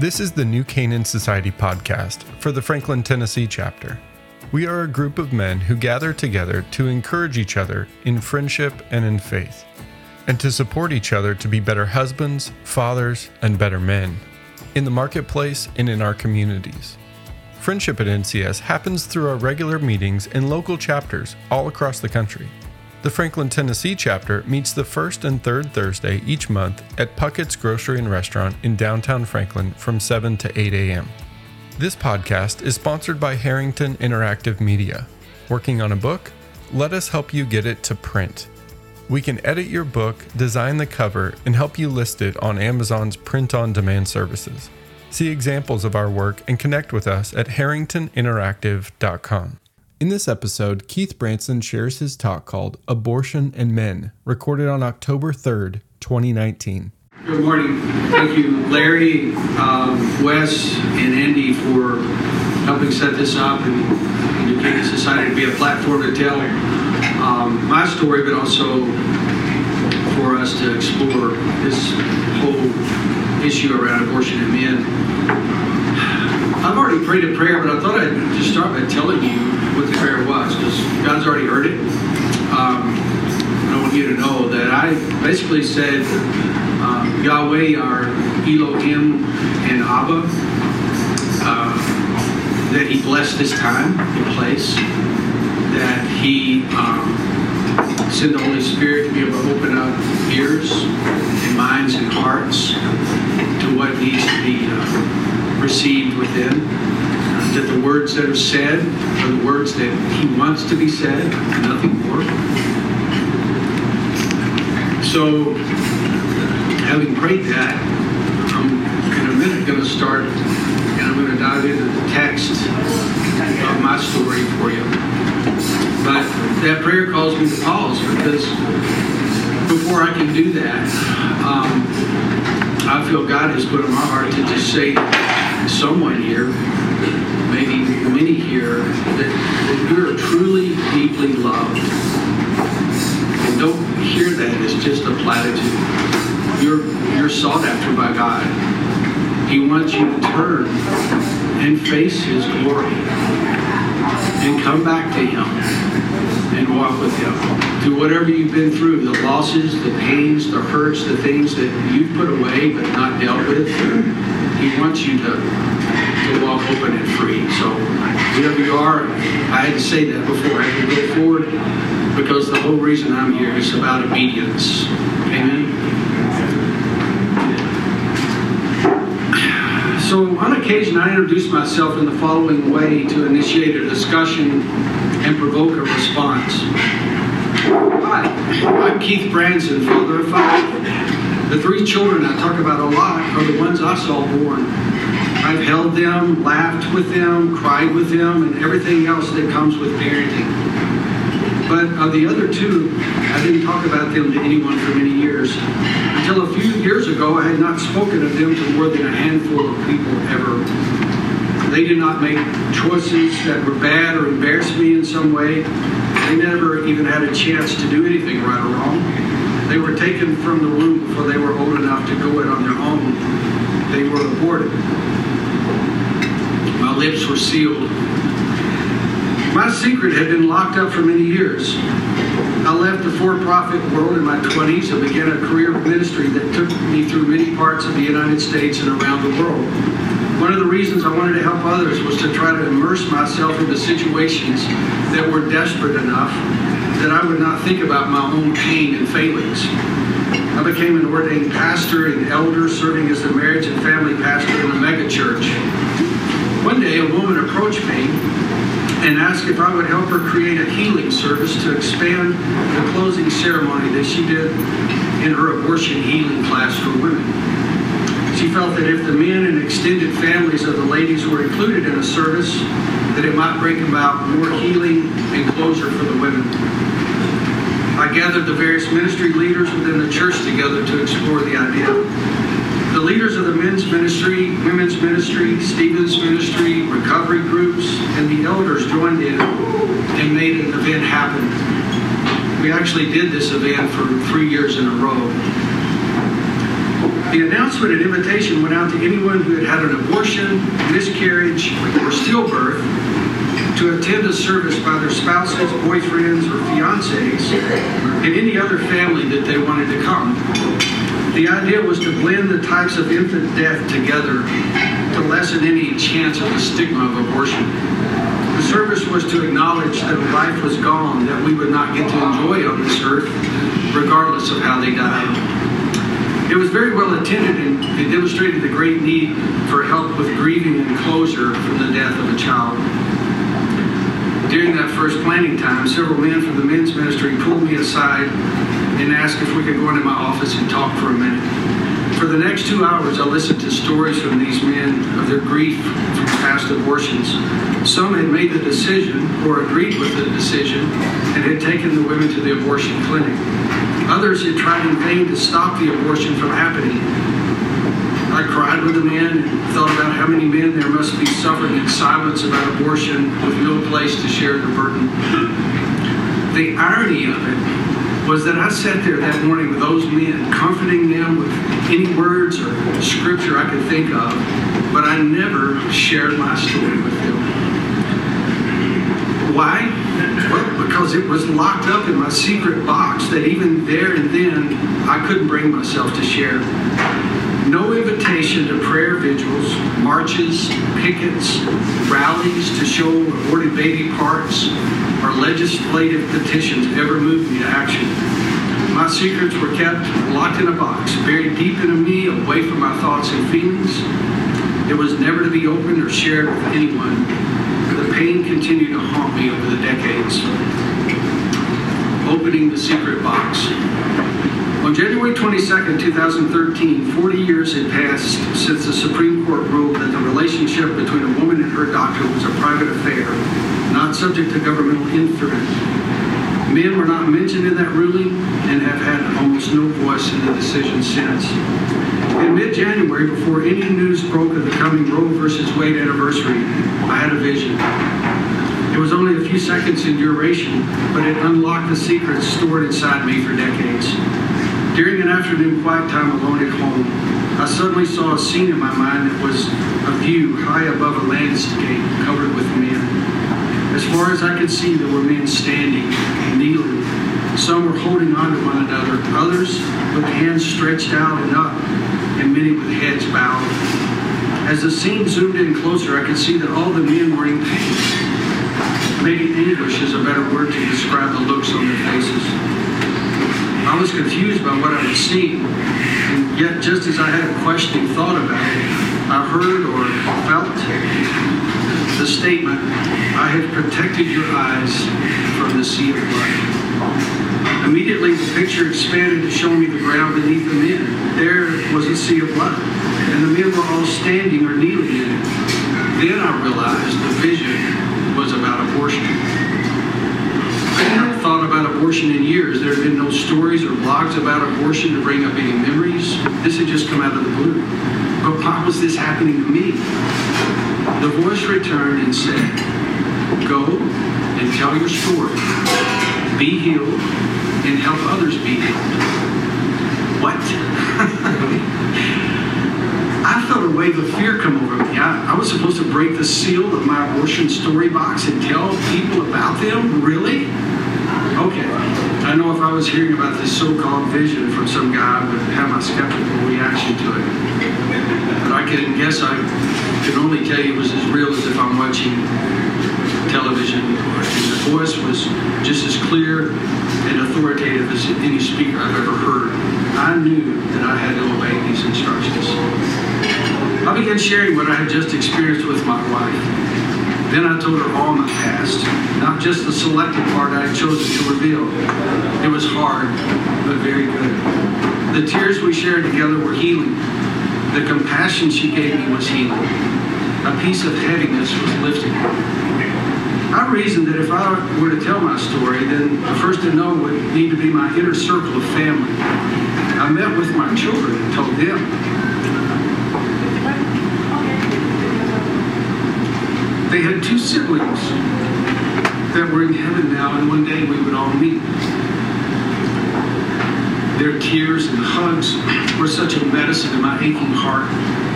This is the New Canaan Society podcast for the Franklin, Tennessee chapter. We are a group of men who gather together to encourage each other in friendship and in faith, and to support each other to be better husbands, fathers, and better men in the marketplace and in our communities. Friendship at NCS happens through our regular meetings in local chapters all across the country. The Franklin, Tennessee chapter meets the first and third Thursday each month at Puckett's Grocery and Restaurant in downtown Franklin from 7 to 8 a.m. This podcast is sponsored by Harrington Interactive Media. Working on a book? Let us help you get it to print. We can edit your book, design the cover, and help you list it on Amazon's print on demand services. See examples of our work and connect with us at harringtoninteractive.com. In this episode, Keith Branson shares his talk called Abortion and Men, recorded on October 3rd, 2019. Good morning. Thank you, Larry, um, Wes, and Andy for helping set this up and New Canaan Society to be a platform to tell um, my story, but also for us to explore this whole issue around abortion and men. I've already prayed a prayer, but I thought I'd just start by telling you what the prayer was, because God's already heard it. Um, I want you to know that I basically said, um, Yahweh, our Elohim and Abba, uh, that He blessed this time and place, that He um, send the Holy Spirit to be able to open up ears and minds and hearts to what needs to be uh, received within. That the words that are said are the words that He wants to be said, nothing more. So, having prayed that, I'm in a minute going to start and I'm going to dive into the text of my story for you. But that prayer calls me to pause because before I can do that, um, I feel God has put in my heart to just say someone here, maybe many here, that, that you're truly, deeply loved. And don't hear that as just a platitude. You're, you're sought after by God. He wants you to turn and face His glory and come back to Him and walk with Him. Through whatever you've been through, the losses, the pains, the hurts, the things that you've put away but not dealt with, He wants you to, to walk open and free. So, wherever you are, I had to say that before I could go forward because the whole reason I'm here is about obedience. Amen. So, on occasion, I introduce myself in the following way to initiate a discussion and provoke a response. Hi, I'm Keith Branson, father of five. The three children I talk about a lot are the ones I saw born. I've held them, laughed with them, cried with them, and everything else that comes with parenting. But of the other two, I didn't talk about them to anyone for many years. Until a few years ago, I had not spoken of them to more than a handful of people ever. They did not make choices that were bad or embarrassed me in some way. They never even had a chance to do anything right or wrong. They were taken from the womb before they were old enough to go it on their own. They were aborted. My lips were sealed. My secret had been locked up for many years. I left the for profit world in my 20s and began a career of ministry that took me through many parts of the United States and around the world. One of the reasons I wanted to help others was to try to immerse myself into situations that were desperate enough that I would not think about my own pain and failings. I became an ordained pastor and elder serving as the marriage and family pastor in a megachurch. One day, a woman approached me and asked if I would help her create a healing service to expand the closing ceremony that she did in her abortion healing class for women. She felt that if the men and extended families of the ladies were included in a service, that it might bring about more healing and closure for the women. I gathered the various ministry leaders within the church together to explore the idea. The leaders of the men's ministry, women's ministry, Stephen's ministry, recovery groups, and the elders joined in and made an event happen. We actually did this event for three years in a row. The announcement and invitation went out to anyone who had had an abortion, miscarriage, or stillbirth to attend a service by their spouses, boyfriends, or fiancés, and any other family that they wanted to come. The idea was to blend the types of infant death together to lessen any chance of the stigma of abortion. The service was to acknowledge that life was gone that we would not get to enjoy on this earth, regardless of how they died. It was very well attended and it demonstrated the great need for help with grieving and closure from the death of a child. During that first planning time, several men from the men's ministry pulled me aside and asked if we could go into my office and talk for a minute. For the next two hours, I listened to stories from these men of their grief from past abortions. Some had made the decision or agreed with the decision and had taken the women to the abortion clinic. Others had tried in vain to stop the abortion from happening I cried with the men and thought about how many men there must be suffering in silence about abortion with no place to share the burden. The irony of it was that I sat there that morning with those men, comforting them with any words or scripture I could think of, but I never shared my story with them. Why? Because it was locked up in my secret box that even there and then I couldn't bring myself to share no invitation to prayer vigils, marches, pickets, rallies to show aborted baby parts, or legislative petitions ever moved me to action. My secrets were kept locked in a box, buried deep into me, away from my thoughts and feelings. It was never to be opened or shared with anyone. The pain continued to haunt me over the decades. Opening the secret box. On January 22, 2013, 40 years had passed since the Supreme Court ruled that the relationship between a woman and her doctor was a private affair, not subject to governmental interference. Men were not mentioned in that ruling and have had almost no voice in the decision since. In mid-January, before any news broke of the coming Roe versus Wade anniversary, I had a vision. It was only a few seconds in duration, but it unlocked the secrets stored inside me for decades. During an afternoon quiet time alone at home, I suddenly saw a scene in my mind that was a view high above a landscape covered with men. As far as I could see, there were men standing, kneeling. Some were holding on to one another, others with hands stretched out and up, and many with heads bowed. As the scene zoomed in closer, I could see that all the men were in pain. Maybe anguish is a better word to describe the looks on their faces. I was confused by what I had seen, and yet just as I had a questioning thought about it, I heard or felt the statement, I have protected your eyes from the sea of blood. Immediately, the picture expanded to show me the ground beneath the men. There was a sea of blood, and the men were all standing or kneeling in it. Then I realized the vision was about abortion. I hadn't thought about abortion in years. There had been no stories or blogs about abortion to bring up any memories. This had just come out of the blue. But why was this happening to me? The voice returned and said, Go and tell your story. Be healed and help others be healed. What? I felt a wave of fear come over me. I, I, was supposed to break the seal of my abortion story box and tell people about them? Really? Okay. I know if I was hearing about this so-called vision from some guy, I would have my skeptical reaction to it. But I can guess I can only tell you it was as real as if I'm watching television. And the voice was just as clear and authoritative as any speaker I've ever heard. I knew that I had to obey these instructions. I began sharing what I had just experienced with my wife. Then I told her all my past, not just the selected part I had chosen to reveal. It was hard, but very good. The tears we shared together were healing. The compassion she gave me was healing. A piece of heaviness was lifted. I reasoned that if I were to tell my story, then the first to know would need to be my inner circle of family. I met with my children and told them They had two siblings that were in heaven now, and one day we would all meet. Their tears and hugs were such a medicine to my aching heart.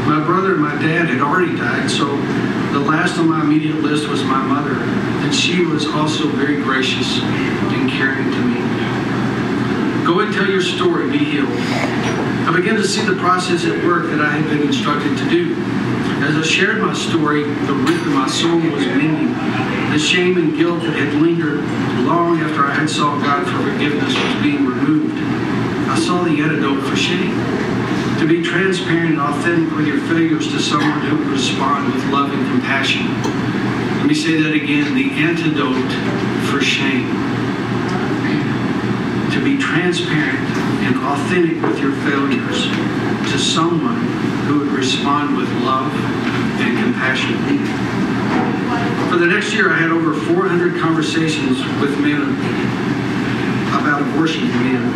My brother and my dad had already died, so the last on my immediate list was my mother, and she was also very gracious and caring to me. Go and tell your story, be healed. I began to see the process at work that I had been instructed to do. As I shared my story, the rip in my soul was mending. The shame and guilt that had lingered long after I had sought God for forgiveness was being removed. I saw the antidote for shame. To be transparent and authentic with your failures to someone who would respond with love and compassion. Let me say that again the antidote for shame to be transparent and authentic with your failures to someone who would respond with love and compassion. For the next year, I had over 400 conversations with men about abortion in men.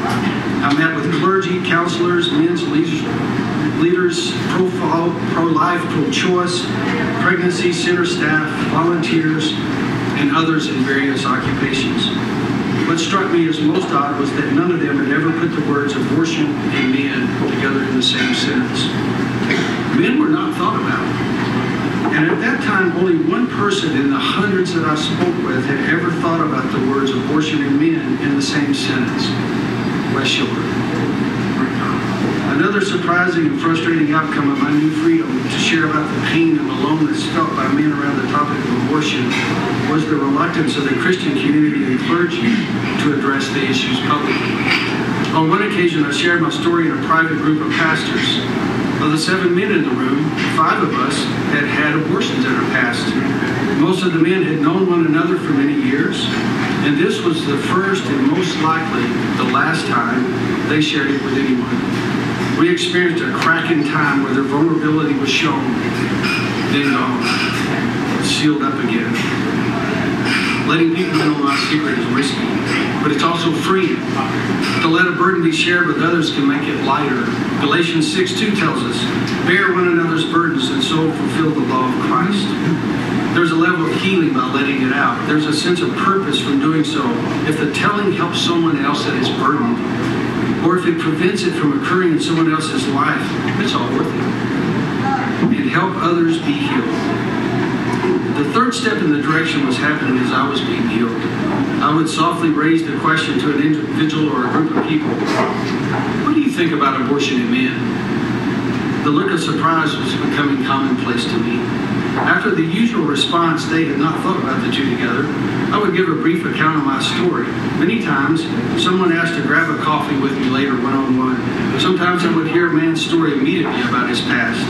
I met with clergy, counselors, men's leaders, leaders pro-life, pro-choice, pregnancy center staff, volunteers, and others in various occupations. What struck me as most odd was that none of them had ever put the words abortion and men together in the same sentence. Men were not thought about. And at that time, only one person in the hundreds that I spoke with had ever thought about the words abortion and men in the same sentence. Wes Schiller. Another surprising and frustrating outcome of my new freedom to share about the pain and the aloneness felt by men around the topic of abortion was the reluctance of the Christian community and clergy to address the issues publicly. On one occasion, I shared my story in a private group of pastors. Of the seven men in the room, five of us had had abortions in our past. Most of the men had known one another for many years, and this was the first and most likely the last time they shared it with anyone. We experienced a cracking time where their vulnerability was shown, then gone, sealed up again. Letting people know my secret is risky, but it's also free. To let a burden be shared with others can make it lighter. Galatians 6 2 tells us, Bear one another's burdens and so fulfill the law of Christ. There's a level of healing by letting it out. There's a sense of purpose from doing so. If the telling helps someone else that is burdened, or if it prevents it from occurring in someone else's life, it's all worth it. And help others be healed. The third step in the direction was happening as I was being healed. I would softly raise the question to an individual or a group of people What do you think about abortion in men? The look of surprise was becoming commonplace to me. After the usual response, they had not thought about the two together. I would give a brief account of my story. Many times, someone asked to grab a coffee with me later one on one. Sometimes I would hear a man's story immediately about his past.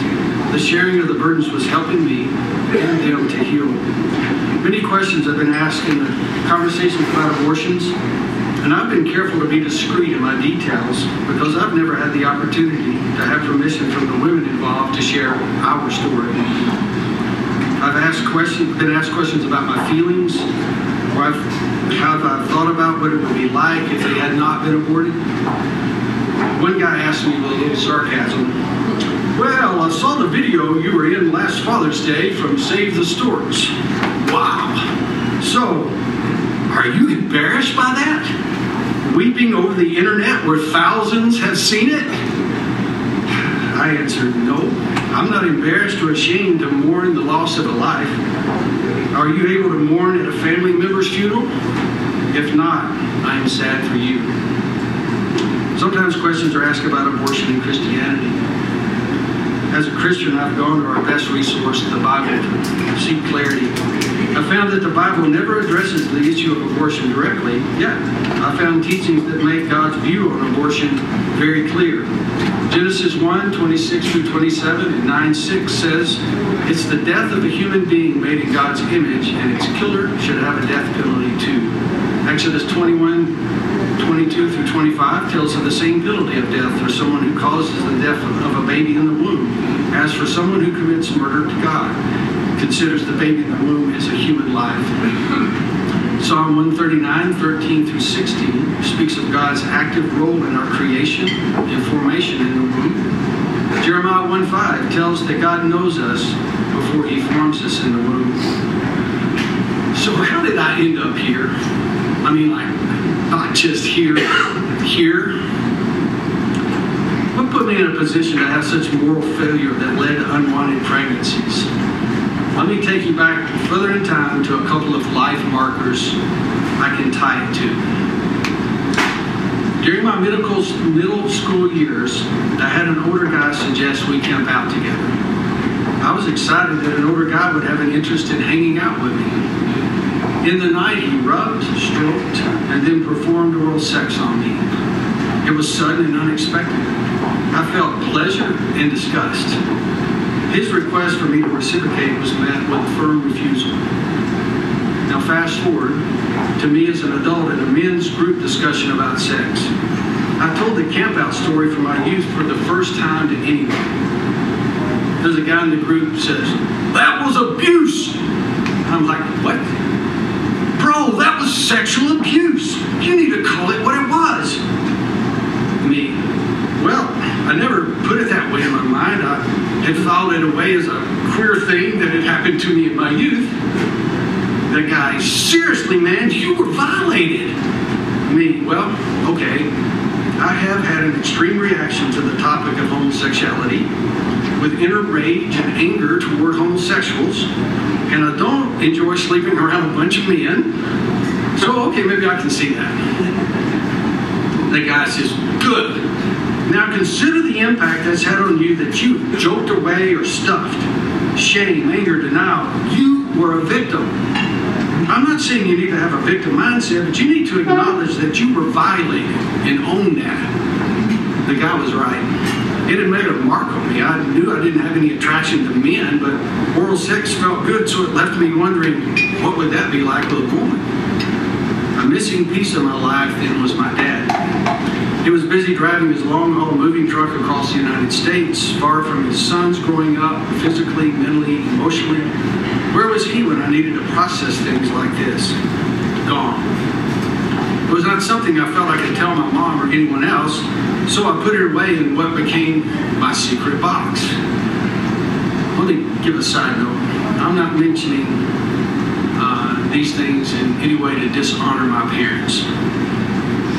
The sharing of the burdens was helping me and them to heal. Many questions have been asked in the conversations about abortions, and I've been careful to be discreet in my details because I've never had the opportunity to have permission from the women involved to share our story. I've asked questions, been asked questions about my feelings, or I've, have I thought about what it would be like if they had not been aborted. One guy asked me with a little sarcasm, well, I saw the video you were in last Father's Day from Save the Storks. Wow. So, are you embarrassed by that? Weeping over the internet where thousands have seen it? I answered, no. I'm not embarrassed or ashamed to mourn the loss of a life. Are you able to mourn at a family member's funeral? If not, I am sad for you. Sometimes questions are asked about abortion in Christianity as a Christian, I've gone to our best resource, the Bible, to seek clarity. I found that the Bible never addresses the issue of abortion directly, yet I found teachings that make God's view on abortion very clear. Genesis 1, 26 through 27 and 9, 6 says, It's the death of a human being made in God's image, and its killer should have a death penalty too. Exodus 21, 22 through 25 tells of the same penalty of death for someone who causes the death of a baby in the womb. As for someone who commits murder to God, considers the baby in the womb as a human life. Psalm 139, 13 through 16 speaks of God's active role in our creation and formation in the womb. Jeremiah 1 5 tells that God knows us before he forms us in the womb. So how did I end up here? I mean, like, just here, here. What put me in a position to have such moral failure that led to unwanted pregnancies? Let me take you back further in time to a couple of life markers I can tie it to. During my middle, middle school years, I had an older guy suggest we camp out together. I was excited that an older guy would have an interest in hanging out with me. In the night, he rubbed, stroked, and then performed oral sex on me. It was sudden and unexpected. I felt pleasure and disgust. His request for me to reciprocate was met with firm refusal. Now, fast forward to me as an adult in a men's group discussion about sex. I told the campout story from my youth for the first time to anyone. There's a guy in the group says, That was abuse. I'm like, What? That was sexual abuse. You need to call it what it was. Me, well, I never put it that way in my mind. I had filed it away as a queer thing that had happened to me in my youth. The guy, seriously, man, you were violated. Me, well, okay. I have had an extreme reaction to the topic of homosexuality with inner rage and anger toward homosexuals, and I don't enjoy sleeping around a bunch of men. So, okay, maybe I can see that. The guy says, good. Now consider the impact that's had on you that you joked away or stuffed. Shame, anger, denial. You were a victim. I'm not saying you need to have a victim mindset, but you need to acknowledge that you were violated and own that. The guy was right. It had made a mark on me. I knew I didn't have any attraction to men, but oral sex felt good, so it left me wondering what would that be like with a woman. Missing piece of my life then was my dad. He was busy driving his long haul moving truck across the United States, far from his sons growing up physically, mentally, emotionally. Where was he when I needed to process things like this? Gone. It was not something I felt I could tell my mom or anyone else, so I put it away in what became my secret box. Let me give a side note. I'm not mentioning these things in any way to dishonor my parents.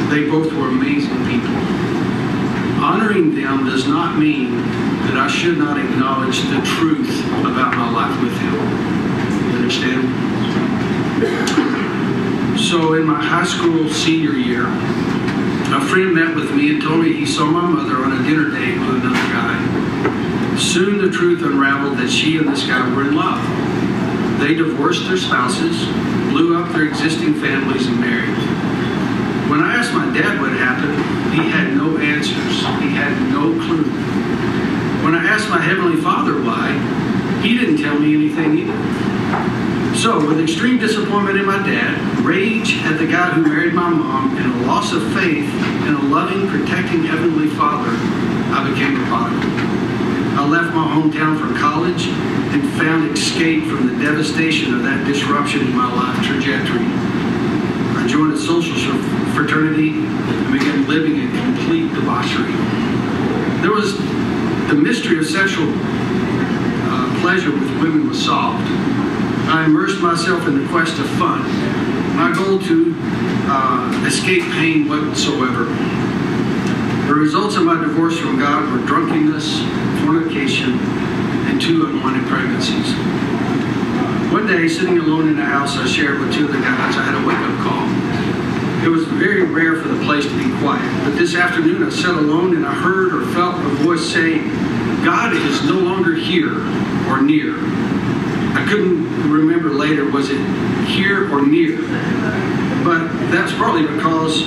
They both were amazing people. Honoring them does not mean that I should not acknowledge the truth about my life with them. You understand? So in my high school senior year, a friend met with me and told me he saw my mother on a dinner date with another guy. Soon the truth unraveled that she and this guy were in love. They divorced their spouses, blew up their existing families, and married. When I asked my dad what happened, he had no answers. He had no clue. When I asked my Heavenly Father why, he didn't tell me anything either. So, with extreme disappointment in my dad, rage at the guy who married my mom, and a loss of faith in a loving, protecting Heavenly Father, I became a prodigal. I left my hometown for college and found escape from the devastation of that disruption in my life trajectory. I joined a social fraternity and began living in complete debauchery. There was the mystery of sexual uh, pleasure with women was solved. I immersed myself in the quest of fun. My goal to uh, escape pain whatsoever. The results of my divorce from God were drunkenness, fornication, and two unwanted pregnancies. One day, sitting alone in a house I shared with two of the guys, I had a wake-up call. It was very rare for the place to be quiet, but this afternoon I sat alone and I heard or felt a voice say, God is no longer here or near. I couldn't remember later, was it here or near? But that's probably because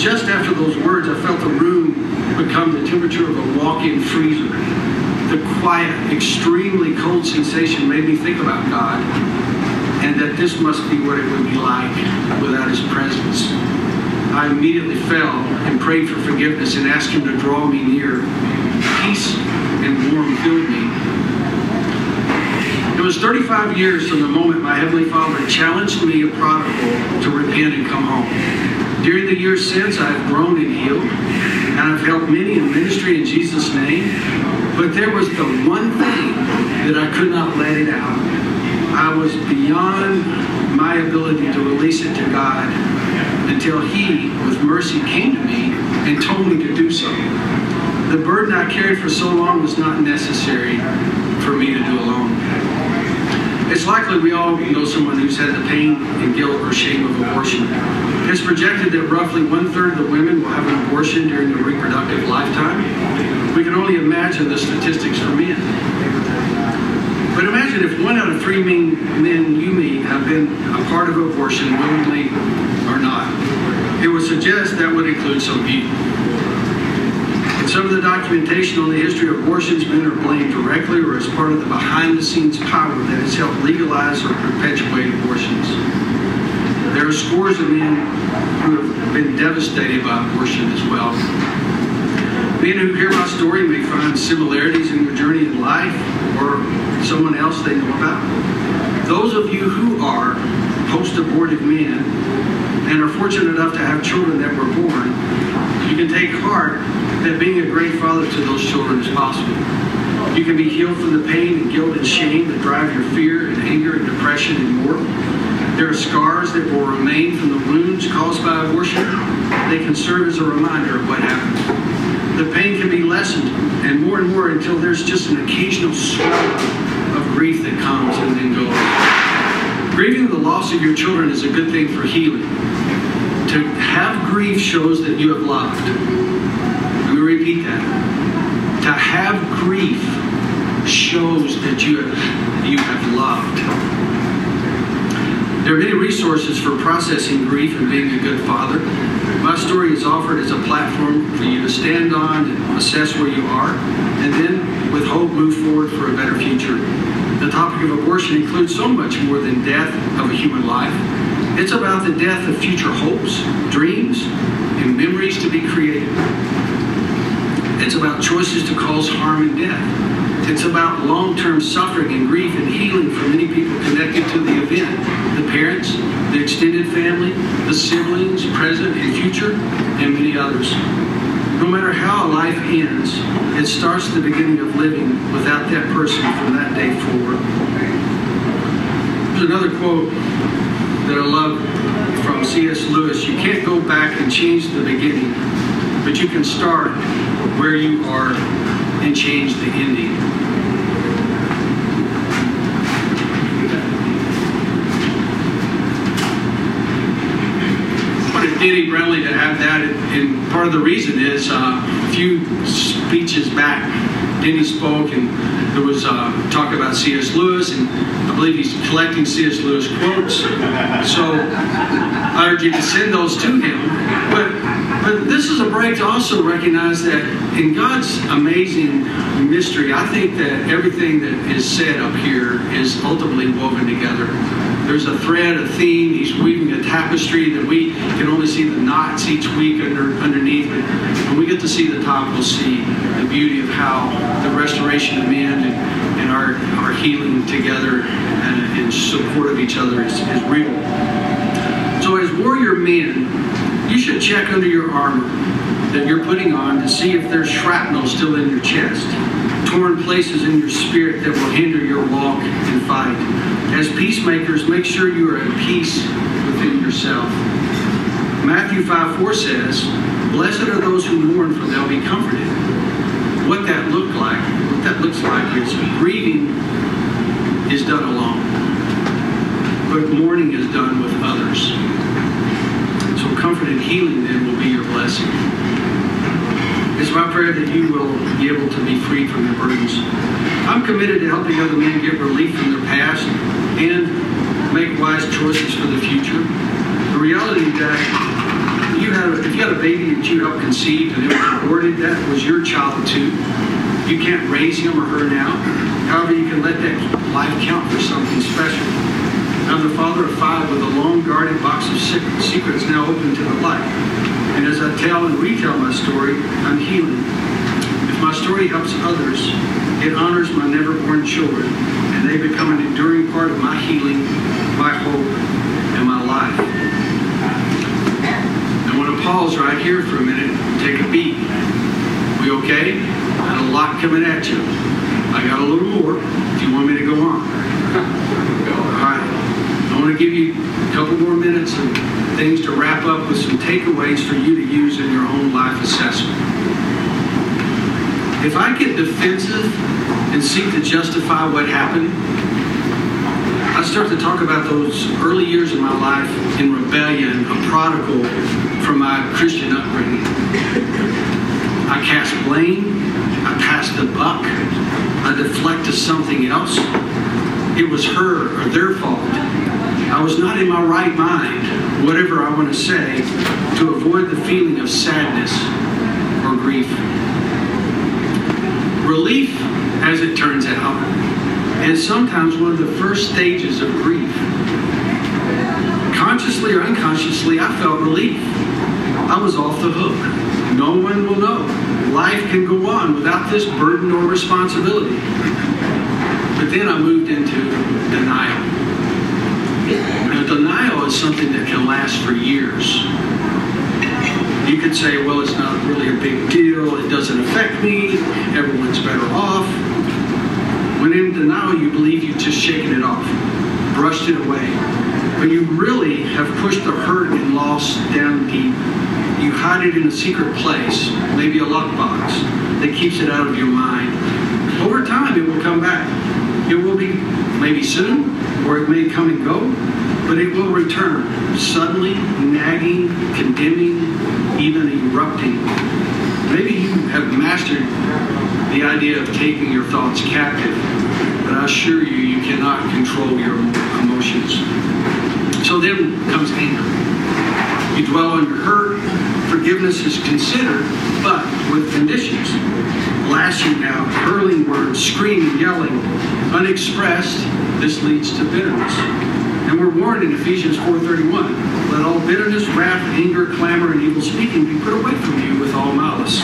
just after those words, I felt the room become the temperature of a walk-in freezer. The quiet, extremely cold sensation made me think about God and that this must be what it would be like without his presence. I immediately fell and prayed for forgiveness and asked him to draw me near. Peace and warmth filled me. It was 35 years from the moment my Heavenly Father challenged me, a prodigal, to repent and come home. During the years since, I have grown and healed, and I've helped many in ministry in Jesus' name. But there was the one thing that I could not let it out. I was beyond my ability to release it to God until He, with mercy, came to me and told me to do so. The burden I carried for so long was not necessary for me to do alone. It's likely we all know someone who's had the pain and guilt or shame of abortion. It's projected that roughly one third of the women will have an abortion during their reproductive lifetime. We can only imagine the statistics for men. But imagine if one out of three men, men you meet have been a part of abortion, willingly or not. It would suggest that would include some people. Some of the documentation on the history of abortions, men are blamed directly or as part of the behind-the-scenes power that has helped legalize or perpetuate abortions. There are scores of men who have been devastated by abortion as well. Men who hear my story may find similarities in their journey in life or someone else they know about. Those of you who are post-abortive men and are fortunate enough to have children that were born, you can take heart that being a great father to those children is possible. You can be healed from the pain and guilt and shame that drive your fear and anger and depression and more. There are scars that will remain from the wounds caused by abortion. They can serve as a reminder of what happened. The pain can be lessened and more and more until there's just an occasional swell of grief that comes and then goes. Grieving the loss of your children is a good thing for healing. Have grief shows that you have loved repeat that. To have grief shows that you have, you have loved. There are many resources for processing grief and being a good father. My story is offered as a platform for you to stand on and assess where you are, and then with hope move forward for a better future. The topic of abortion includes so much more than death of a human life. It's about the death of future hopes, dreams, and memories to be created. It's about choices to cause harm and death. It's about long-term suffering and grief and healing for many people connected to the event. The parents, the extended family, the siblings, present and future, and many others. No matter how a life ends, it starts the beginning of living without that person from that day forward. There's another quote that I love from C.S. Lewis. You can't go back and change the beginning, but you can start where you are and change the ending. Denny Brownlee to have that, and part of the reason is uh, a few speeches back, Denny spoke, and there was uh, talk about C.S. Lewis, and I believe he's collecting C.S. Lewis quotes. So I urge you to send those to him. But but this is a break to also recognize that in God's amazing mystery, I think that everything that is said up here is ultimately woven together. There's a thread, a theme. He's weaving a tapestry that we can only see the knots each week under, underneath. But when we get to see the top, we'll see the beauty of how the restoration of man and, and our, our healing together and, support of each other is, is real. So as warrior men, you should check under your armor that you're putting on to see if there's shrapnel still in your chest, torn places in your spirit that will hinder your walk and fight. As peacemakers, make sure you are at peace within yourself. Matthew 5 4 says, Blessed are those who mourn, for they'll be comforted. What that looked like, what that looks like is grieving is done alone. But mourning is done with others. So comfort and healing then will be your blessing. It's my prayer that you will be able to be freed from your burdens. I'm committed to helping other men get relief from their past and make wise choices for the future. The reality that you have, if you had a baby that you helped conceive and it was aborted, that was your child too. You can't raise him or her now. However, you can let that life count for something special. I'm the father of five with a long guarded box of secrets now open to the light. And as I tell and retell my story, I'm healing. My story helps others, it honors my never-born children, and they become an enduring part of my healing, my hope, and my life. I want to pause right here for a minute and take a beat. We okay? I got a lot coming at you. I got a little more if you want me to go on. All right. I want to give you a couple more minutes of things to wrap up with some takeaways for you to use in your own life assessment. If I get defensive and seek to justify what happened, I start to talk about those early years of my life in rebellion, a prodigal from my Christian upbringing. I cast blame, I pass the buck, I deflect to something else. It was her or their fault. I was not in my right mind, whatever I want to say, to avoid the feeling of sadness or grief. Relief, as it turns out, is sometimes one of the first stages of grief. Consciously or unconsciously, I felt relief. I was off the hook. No one will know. Life can go on without this burden or responsibility. But then I moved into denial. Now, denial is something that can last for years. You could say, well, it's not really a big deal. It doesn't affect me. Everyone's better off. When in denial, you believe you've just shaken it off, brushed it away. But you really have pushed the hurt and loss down deep. You hide it in a secret place, maybe a lockbox that keeps it out of your mind. Over time, it will come back. It will be maybe soon, or it may come and go, but it will return, suddenly, nagging, condemning, erupting. Maybe you have mastered the idea of taking your thoughts captive, but I assure you, you cannot control your emotions. So then comes anger. You dwell on your hurt. Forgiveness is considered, but with conditions. Lashing out, hurling words, screaming, yelling, unexpressed, this leads to bitterness. And we're warned in Ephesians 4.31, let all bitterness, wrath, anger, clamor, and evil speaking be put away from you with all malice.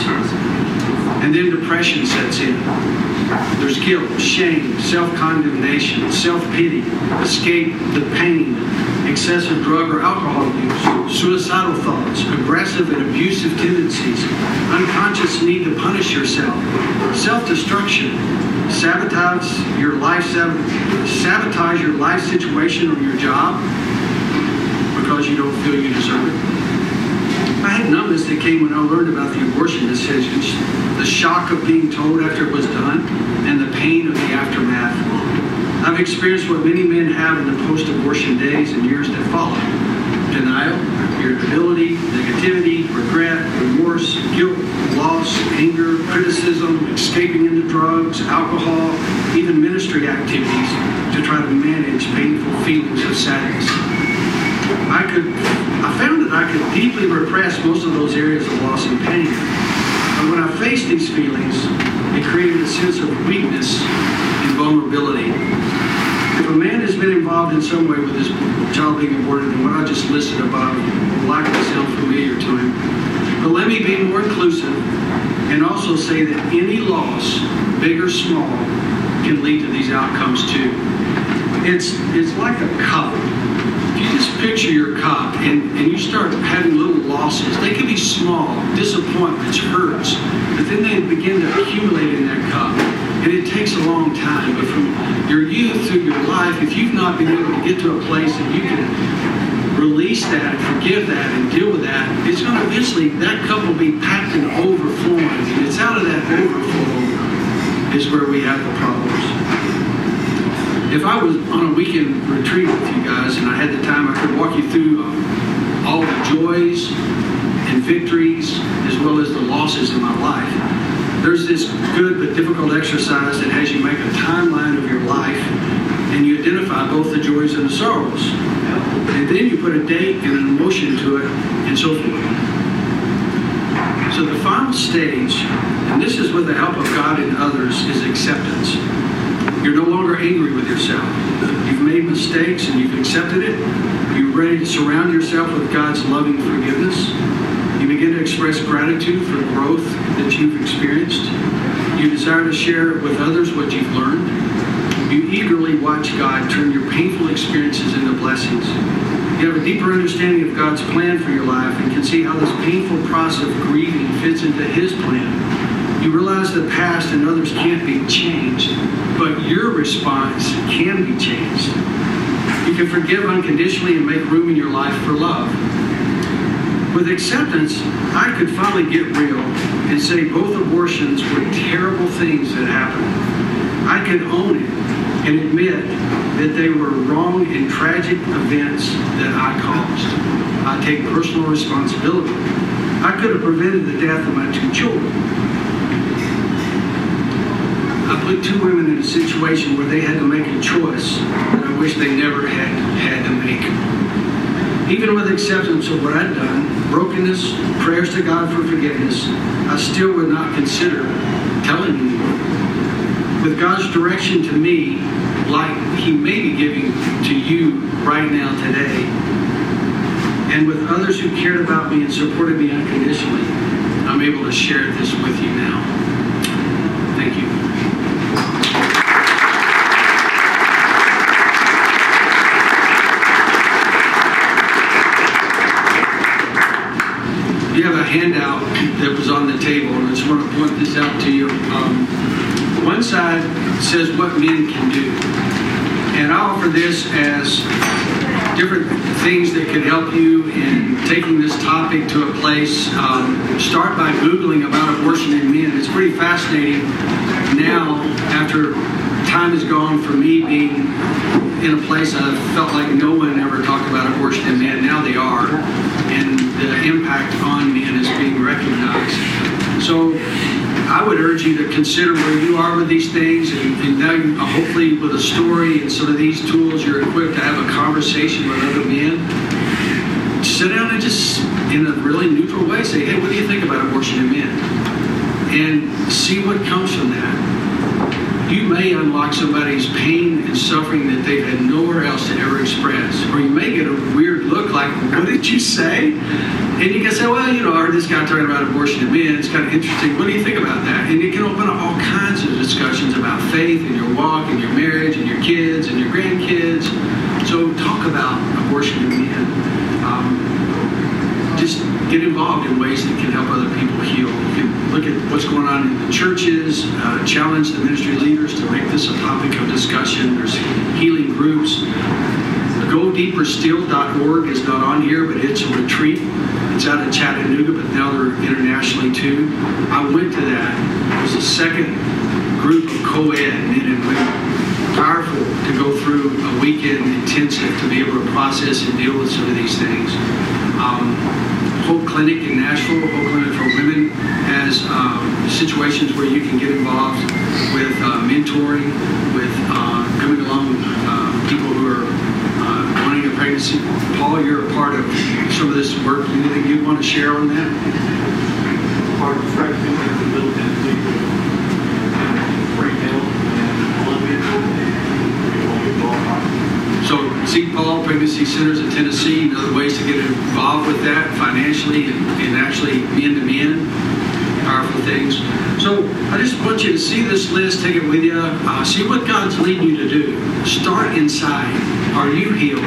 And then depression sets in. There's guilt, shame, self-condemnation, self-pity, escape the pain, excessive drug or alcohol use, suicidal thoughts, aggressive and abusive tendencies, unconscious need to punish yourself, self-destruction, sabotage your life, sabotage your life situation or your job because you don't feel you deserve it. I had numbness that came when I learned about the abortion decisions, the shock of being told after it was done, and the pain of the aftermath. I've experienced what many men have in the post-abortion days and years that follow. Denial, irritability, negativity, regret, remorse, guilt, loss, anger, criticism, escaping into drugs, alcohol, even ministry activities to try to manage painful feelings of sadness. I could, I found that I could deeply repress most of those areas of loss and pain. But when I faced these feelings, it created a sense of weakness and vulnerability. If a man has been involved in some way with his child being aborted, then what I just listed above will likely sound familiar to him. But let me be more inclusive and also say that any loss, big or small, can lead to these outcomes too. It's, it's like a cup just picture your cup and, and you start having little losses, they can be small, disappointments, hurts, but then they begin to accumulate in that cup. And it takes a long time, but from your youth through your life, if you've not been able to get to a place that you can release that forgive that and deal with that, it's going to eventually, that cup will be packed and overflowing. And it's out of that overflow is where we have the problems if I was on a weekend retreat with you guys and I had the time, I could walk you through uh, all the joys and victories as well as the losses in my life. There's this good but difficult exercise that has you make a timeline of your life and you identify both the joys and the sorrows. And then you put a date and an emotion to it and so forth. So the final stage, and this is with the help of God and others, is acceptance. You're no longer angry with yourself. You've made mistakes and you've accepted it. You're ready to surround yourself with God's loving forgiveness. You begin to express gratitude for the growth that you've experienced. You desire to share with others what you've learned. You eagerly watch God turn your painful experiences into blessings. You have a deeper understanding of God's plan for your life and can see how this painful process of grieving fits into His plan you realize the past and others can't be changed, but your response can be changed. You can forgive unconditionally and make room in your life for love. With acceptance, I could finally get real and say both abortions were terrible things that happened. I could own it and admit that they were wrong and tragic events that I caused. I take personal responsibility. I could have prevented the death of my two children. I put two women in a situation where they had to make a choice that I wish they never had had to make. Even with acceptance of what I'd done, brokenness, prayers to God for forgiveness, I still would not consider telling anyone. With God's direction to me, like He may be giving to you right now today, and with others who cared about me and supported me unconditionally, I'm able to share this with you now. Thank you. You have a handout that was on the table, and I just want to point this out to you. Um, one side says what men can do. And I offer this as different things that could help you in taking this topic to a place. Um, start by Googling about abortion in men. It's pretty fascinating now, after time has gone for me being in a place I felt like no one ever talked about abortion in men. Now they are. And the impact on men is being recognized. So I would urge you to consider where you are with these things, and, and now you, uh, hopefully with a story and some of these tools, you're equipped to have a conversation with other men. Sit down and just, in a really neutral way, say, "Hey, what do you think about abortion in men?" And see what comes from that. You may unlock somebody's pain and suffering that they've had nowhere else to ever express, or you may get a weird look like, "What did you say?" And you can say, well, you know, I heard this guy talking about abortion in men. It's kind of interesting. What do you think about that? And it can open up all kinds of discussions about faith and your walk and your marriage and your kids and your grandkids. So talk about abortion in men. Um, just get involved in ways that can help other people heal. You can look at what's going on in the churches, uh, challenge the ministry leaders to make this a topic of discussion. There's healing groups. GoDeeperStill.org is not on here, but it's a retreat. It's out of Chattanooga, but now they're internationally too. I went to that. It was the second group of co-ed and women. Powerful to go through a weekend intensive to be able to process and deal with some of these things. Um, Hope Clinic in Nashville, Hope Clinic for Women, has um, situations where you can get involved with uh, mentoring, with uh, coming along uh, people who are uh, wanting a pregnancy. Paul, you're a part of some of this work. Anything you'd want to share on that? part of Middle Tennessee, and Spring Hill, and Columbia, and Baltimore. So St. Paul Pregnancy Centers in Tennessee, and other ways to get involved with that financially and, and actually men to men, powerful things. So I just want you to see this list, take it with you, uh, see what God's leading you to do. Start inside. Are you healed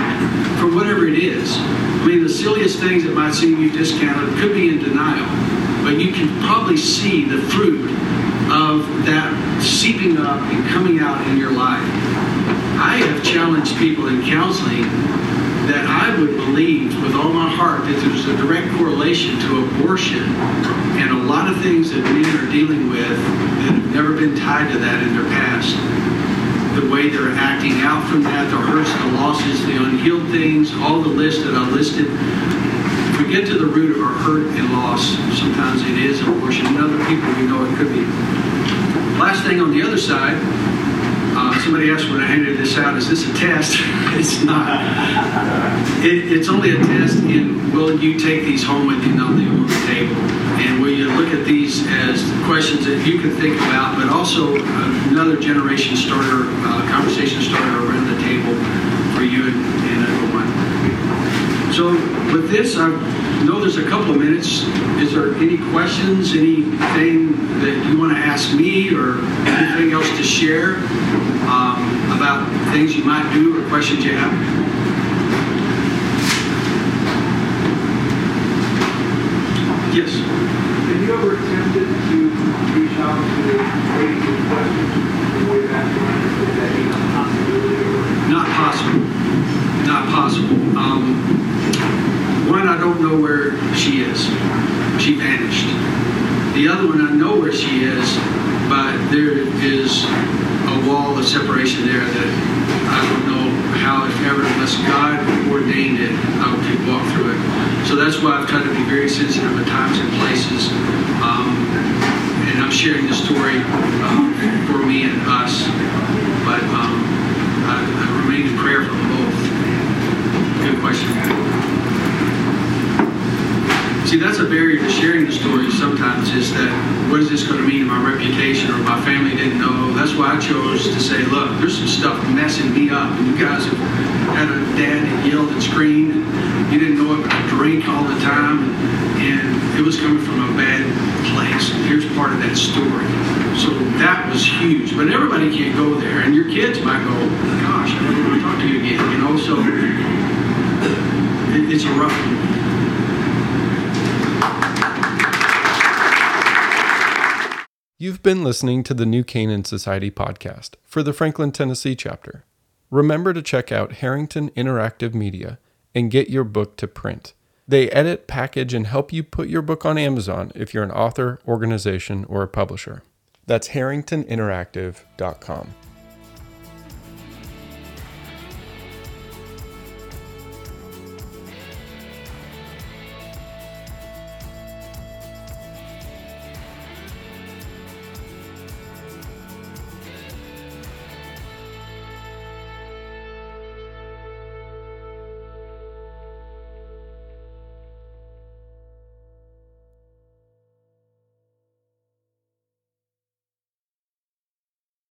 for whatever it is? I mean, the silliest things that might seem you discounted could be in denial, but you can probably see the fruit of that seeping up and coming out in your life. I have challenged people in counseling that I would believe with all my heart that there's a direct correlation to abortion and a lot of things that men are dealing with that have never been tied to that in their past. The way they're acting out from that, the hurts, the losses, the unhealed things, all the list that I listed. If we get to the root of our hurt and loss, sometimes it is abortion. And other people we know it could be. Last thing on the other side, uh, somebody asked when I handed this out, is this a test? it's not. It, it's only a test in will you take these home with you, not leave them on the table? And will you look at these as questions that you can think about, but also another generation starter, uh, conversation starter around the table for you and, and everyone. So with this, I know there's a couple of minutes. Is there any questions, anything that you want to ask me or anything else to share um, about things you might do or questions you have? Yes. Have you ever attempted to reach out to ladies with questions from way back when? Is that even a possibility or? Not possible. Not possible. Um, one, I don't know where she separation there that I don't know how, if ever, unless God ordained it, I could walk through it. So that's why I've tried to be very sensitive at times and places. Um, and I'm sharing the story um, for me and us. But um, I, I remain in prayer for both. Good question. See, that's a barrier to sharing the story sometimes is that what is this going to mean to my reputation or my family didn't know? That's why I chose to say, look, there's some stuff messing me up. And you guys have had a dad that yelled and screamed. And you didn't know it, but I drank all the time. And, it was coming from a bad place. And here's part of that story. So that was huge. But everybody can't go there. And your kids might go, gosh, I never want to talk to you again. You know, so it, it's a rough one. You've been listening to the New Canaan Society podcast for the Franklin, Tennessee chapter. Remember to check out Harrington Interactive Media and get your book to print. They edit, package, and help you put your book on Amazon if you're an author, organization, or a publisher. That's harringtoninteractive.com.